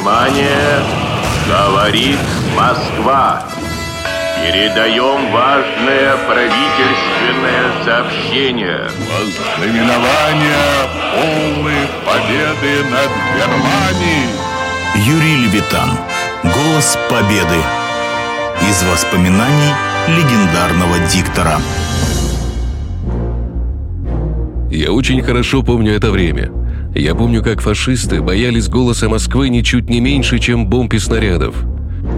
Внимание! Говорит Москва! Передаем важное правительственное сообщение. Вознаменование полной победы над Германией. Юрий Левитан. Голос победы. Из воспоминаний легендарного диктора. Я очень хорошо помню это время. Я помню, как фашисты боялись голоса Москвы ничуть не меньше, чем бомб и снарядов.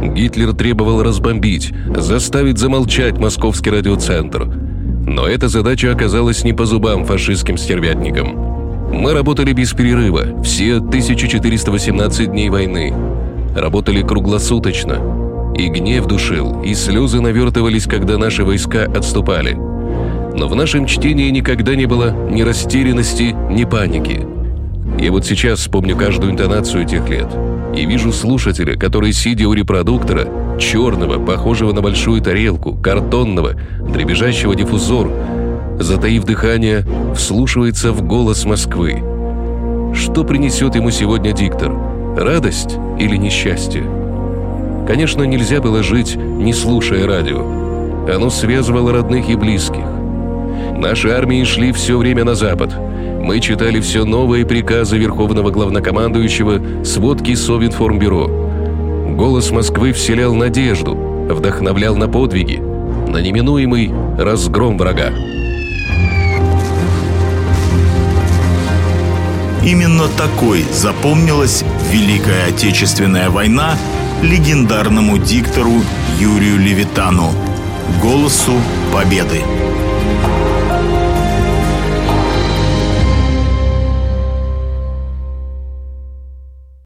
Гитлер требовал разбомбить, заставить замолчать московский радиоцентр. Но эта задача оказалась не по зубам фашистским стервятникам. Мы работали без перерыва, все 1418 дней войны. Работали круглосуточно. И гнев душил, и слезы навертывались, когда наши войска отступали. Но в нашем чтении никогда не было ни растерянности, ни паники. И вот сейчас вспомню каждую интонацию тех лет. И вижу слушателя, который, сидя у репродуктора, черного, похожего на большую тарелку, картонного, дребезжащего диффузор, затаив дыхание, вслушивается в голос Москвы. Что принесет ему сегодня диктор? Радость или несчастье? Конечно, нельзя было жить, не слушая радио. Оно связывало родных и близких. Наши армии шли все время на запад. Мы читали все новые приказы Верховного Главнокомандующего, сводки Совинформбюро. Голос Москвы вселял надежду, вдохновлял на подвиги, на неминуемый разгром врага. Именно такой запомнилась Великая Отечественная война легендарному диктору Юрию Левитану, голосу победы.